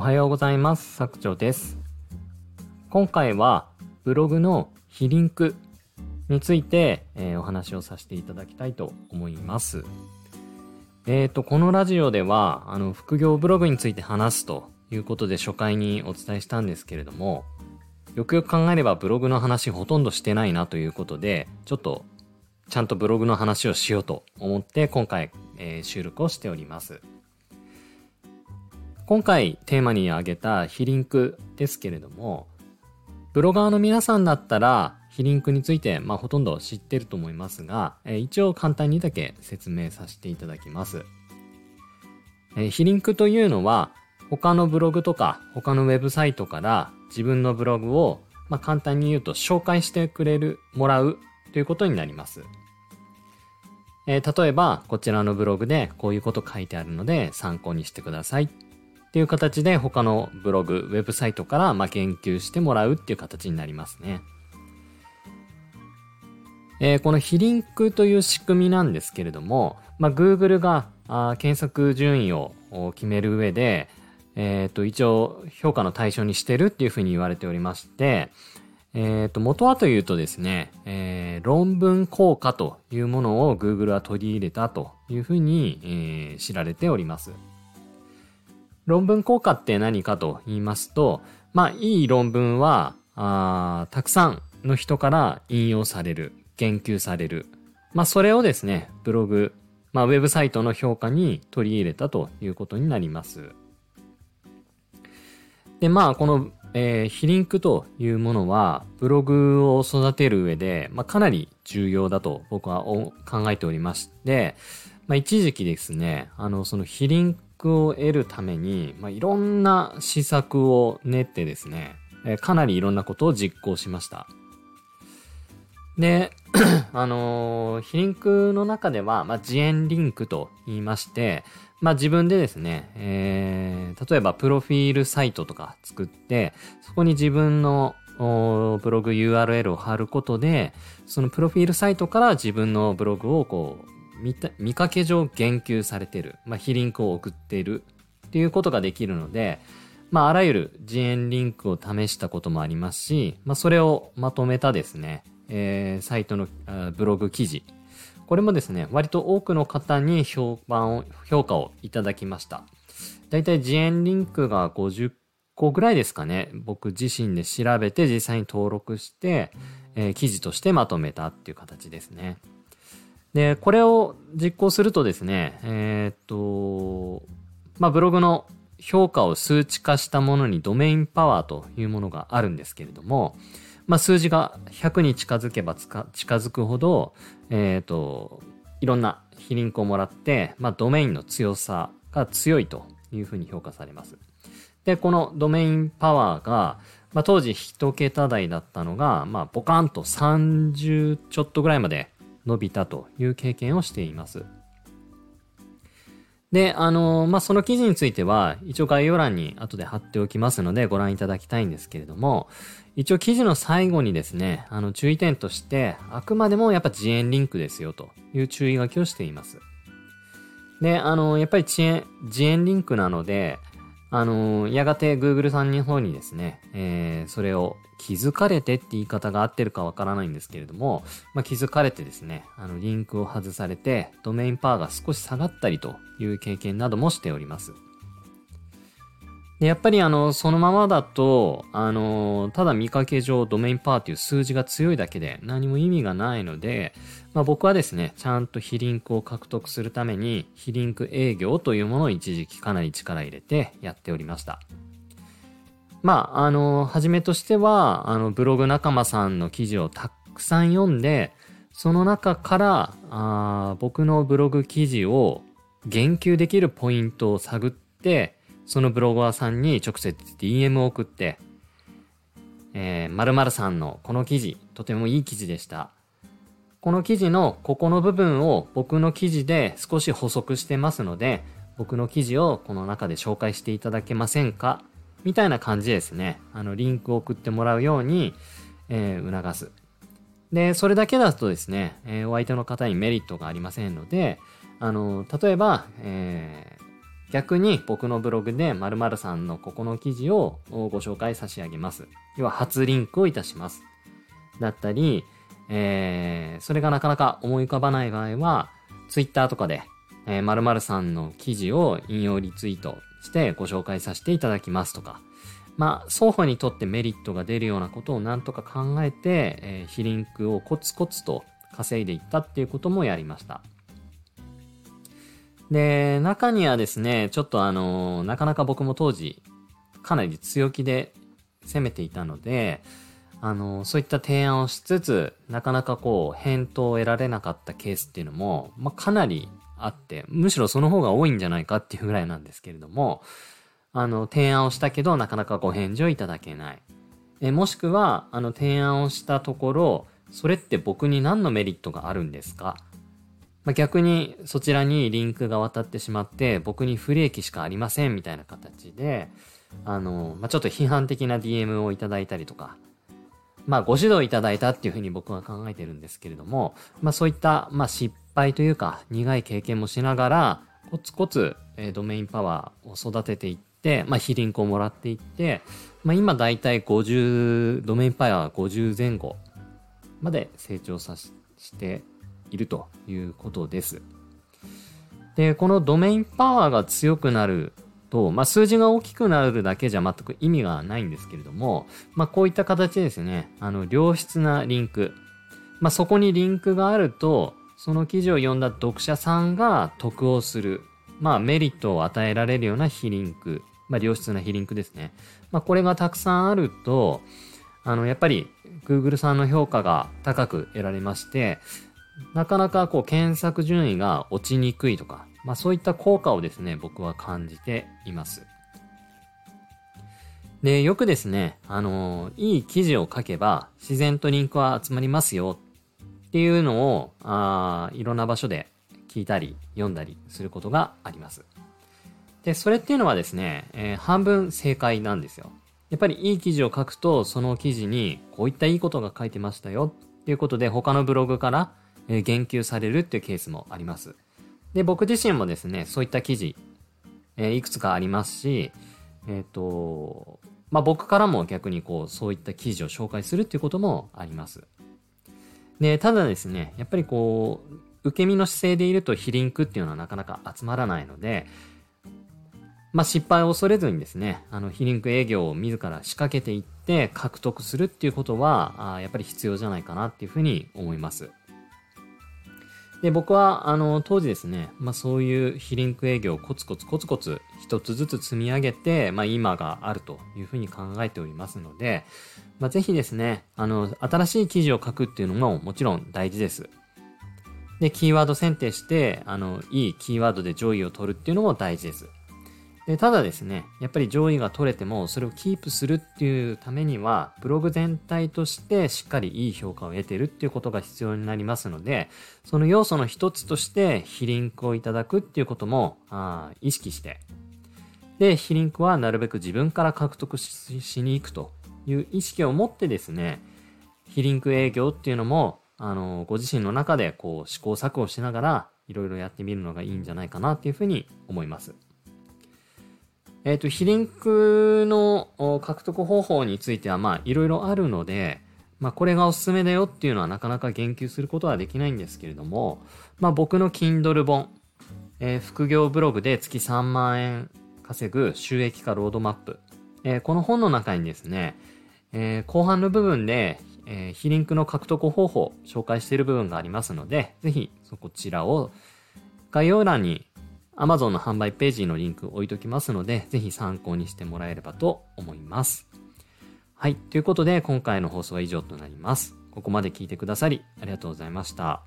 おはようございます。作長です。今回はブログの非リンクについて、えー、お話をさせていただきたいと思います。えっ、ー、と、このラジオでは、あの、副業ブログについて話すということで初回にお伝えしたんですけれども、よくよく考えればブログの話ほとんどしてないなということで、ちょっとちゃんとブログの話をしようと思って今回、えー、収録をしております。今回テーマに挙げた非リンクですけれども、ブロガーの皆さんだったら非リンクについて、まあ、ほとんど知ってると思いますが、え、一応簡単にだけ説明させていただきます。えー、非リンクというのは他のブログとか他のウェブサイトから自分のブログを、まあ、簡単に言うと紹介してくれる、もらうということになります。えー、例えば、こちらのブログでこういうこと書いてあるので参考にしてください。っていう形で他のブログ、ウェブサイトから、ま、研究してもらうっていう形になりますね。えー、この非リンクという仕組みなんですけれども、まあ、Google があ検索順位を決める上で、え、ー、と、一応評価の対象にしてるっていうふうに言われておりまして、え、ー、と、元はというとですね、えー、論文効果というものを Google は取り入れたというふうに、えー、知られております。論文効果って何かと言いますと、まあ、いい論文は、あたくさんの人から引用される、言及される。まあ、それをですね、ブログ、まあ、ウェブサイトの評価に取り入れたということになります。で、まあ、この、えー、非リンクというものは、ブログを育てる上で、まあ、かなり重要だと僕は考えておりまして、まあ、一時期ですね、あの、その非リンクを得るために、まあ、いろんな施策を練ってですね、えー、かなりいろんなことを実行しました。で、あのー、非リンクの中では、まあ、自演リンクと言いまして、まあ自分でですね、えー、例えばプロフィールサイトとか作って、そこに自分のブログ URL を貼ることで、そのプロフィールサイトから自分のブログをこう、見た見かけ上言及されてる、まあ、非リンクを送っているっていうことができるので、まあ、あらゆる自演リンクを試したこともありますし、まあ、それをまとめたですね、えー、サイトのブログ記事これもですね、割と多くの方に評判を、評価をいただきました。だいたい自演リンクが50個ぐらいですかね。僕自身で調べて実際に登録して、えー、記事としてまとめたっていう形ですね。で、これを実行するとですね、えー、っと、まあ、ブログの評価を数値化したものにドメインパワーというものがあるんですけれども、まあ、数字が100に近づけば近づくほど、えっ、と、いろんな非リンクをもらって、まあ、ドメインの強さが強いというふうに評価されます。で、このドメインパワーが、まあ、当時1桁台だったのが、まあ、ボカンと30ちょっとぐらいまで伸びたという経験をしています。で、あのまあ、その記事については、一応概要欄に後で貼っておきますのでご覧いただきたいんですけれども、一応記事の最後にですね、あの注意点として、あくまでもやっぱ自演リンクですよという注意書きをしています。で、あの、やっぱり自演、自演リンクなので、あの、やがて Google さんの方にですね、えー、それを気づかれてって言い方が合ってるかわからないんですけれども、まあ、気づかれてですね、あの、リンクを外されて、ドメインパワーが少し下がったりという経験などもしております。で、やっぱりあの、そのままだと、あの、ただ見かけ上ドメインパワーという数字が強いだけで何も意味がないので、まあ僕はですね、ちゃんと非リンクを獲得するために、非リンク営業というものを一時期かなり力入れてやっておりました。まあ、あの、はじめとしては、あの、ブログ仲間さんの記事をたくさん読んで、その中から、あ僕のブログ記事を言及できるポイントを探って、そのブロガーさんに直接 DM を送って、えー、〇〇さんのこの記事、とてもいい記事でした。この記事のここの部分を僕の記事で少し補足してますので、僕の記事をこの中で紹介していただけませんか？みたいな感じですね。あの、リンクを送ってもらうように、えー、促す。で、それだけだとですね、えー、お相手の方にメリットがありませんので、あの、例えば、え逆に僕のブログで〇〇さんのここの記事をご紹介差し上げます。要は初リンクをいたします。だったり、えー、それがなかなか思い浮かばない場合は、ツイッターとかで、えー、〇〇さんの記事を引用リツイートしてご紹介させていただきますとか、まあ、双方にとってメリットが出るようなことをなんとか考えて、えー、非リンクをコツコツと稼いでいったっていうこともやりました。で、中にはですね、ちょっとあの、なかなか僕も当時、かなり強気で攻めていたので、あの、そういった提案をしつつ、なかなかこう、返答を得られなかったケースっていうのも、まあ、かなりあって、むしろその方が多いんじゃないかっていうぐらいなんですけれども、あの、提案をしたけど、なかなかご返事をいただけない。えもしくは、あの、提案をしたところ、それって僕に何のメリットがあるんですか？まあ、逆にそちらにリンクが渡ってしまって僕に不利益しかありませんみたいな形であの、まあ、ちょっと批判的な DM をいただいたりとかまあご指導いただいたっていうふうに僕は考えてるんですけれどもまあそういったまあ失敗というか苦い経験もしながらコツコツ、えドメインパワーを育てていってまあ非リンクをもらっていってまあ今だいたい50ドメインパワー50前後まで成長させているということです。で、このドメインパワーが強くなると、まあ、数字が大きくなるだけじゃ全く意味がないんですけれども、まあ、こういった形ですね、あの、良質なリンク。まあ、そこにリンクがあると、その記事を読んだ読者さんが得をする。まあ、メリットを与えられるような非リンク。まあ、良質な非リンクですね。まあ、これがたくさんあると、あの、やっぱり Google さんの評価が高く得られまして、なかなかこう検索順位が落ちにくいとか、まあそういった効果をですね、僕は感じています。で、よくですね、あのいい記事を書けば自然とリンクは集まりますよっていうのを、あいろんな場所で聞いたり読んだりすることがあります。で、それっていうのはですね、えー、半分正解なんですよ。やっぱりいい記事を書くと、その記事にこういったいいことが書いてましたよっていうことで、他のブログから、え言及されるっていうケースもあります。で、僕自身もですね、そういった記事、えいくつかありますし、えっ、ー、と、まあ、僕からも逆にこう、そういった記事を紹介するっていうこともあります。で、ただですね、やっぱりこう、受け身の姿勢でいると非リンクっていうのはなかなか集まらないので、まあ、失敗を恐れずにですね、あの、非リンク営業を自ら仕掛けていって獲得するっていうことは、あやっぱり必要じゃないかなっていうふうに思います。で、僕は、あの、当時ですね、まあそういう非リンク営業をコツコツコツコツ一つずつ積み上げて、まあ今があるというふうに考えておりますので、まあぜひですね、あの、新しい記事を書くっていうのももちろん大事です。で、キーワード選定して、あの、いいキーワードで上位を取るっていうのも大事です。でただですね、やっぱり上位が取れても、それをキープするっていうためには、ブログ全体としてしっかりいい評価を得てるっていうことが必要になりますので、その要素の一つとして、非リンクをいただくっていうことも、あ意識して、で、非リンクはなるべく自分から獲得しに行くという意識を持ってですね、非リンク営業っていうのも、あの、ご自身の中でこう試行錯誤しながら、いろいろやってみるのがいいんじゃないかなっていうふうに思います。えっ、ー、と、非リンクの獲得方法については、まあ、いろいろあるので、まあ、これがおすすめだよっていうのはなかなか言及することはできないんですけれども、まあ、僕の Kindle 本、えー、副業ブログで月3万円稼ぐ収益化ロードマップ。えー、この本の中にですね、えー、後半の部分で、えー、非リンクの獲得方法を紹介している部分がありますので、ぜひそこちらを概要欄に Amazon の販売ページのリンク置いときますので、ぜひ参考にしてもらえればと思います。はい。ということで、今回の放送は以上となります。ここまで聞いてくださり、ありがとうございました。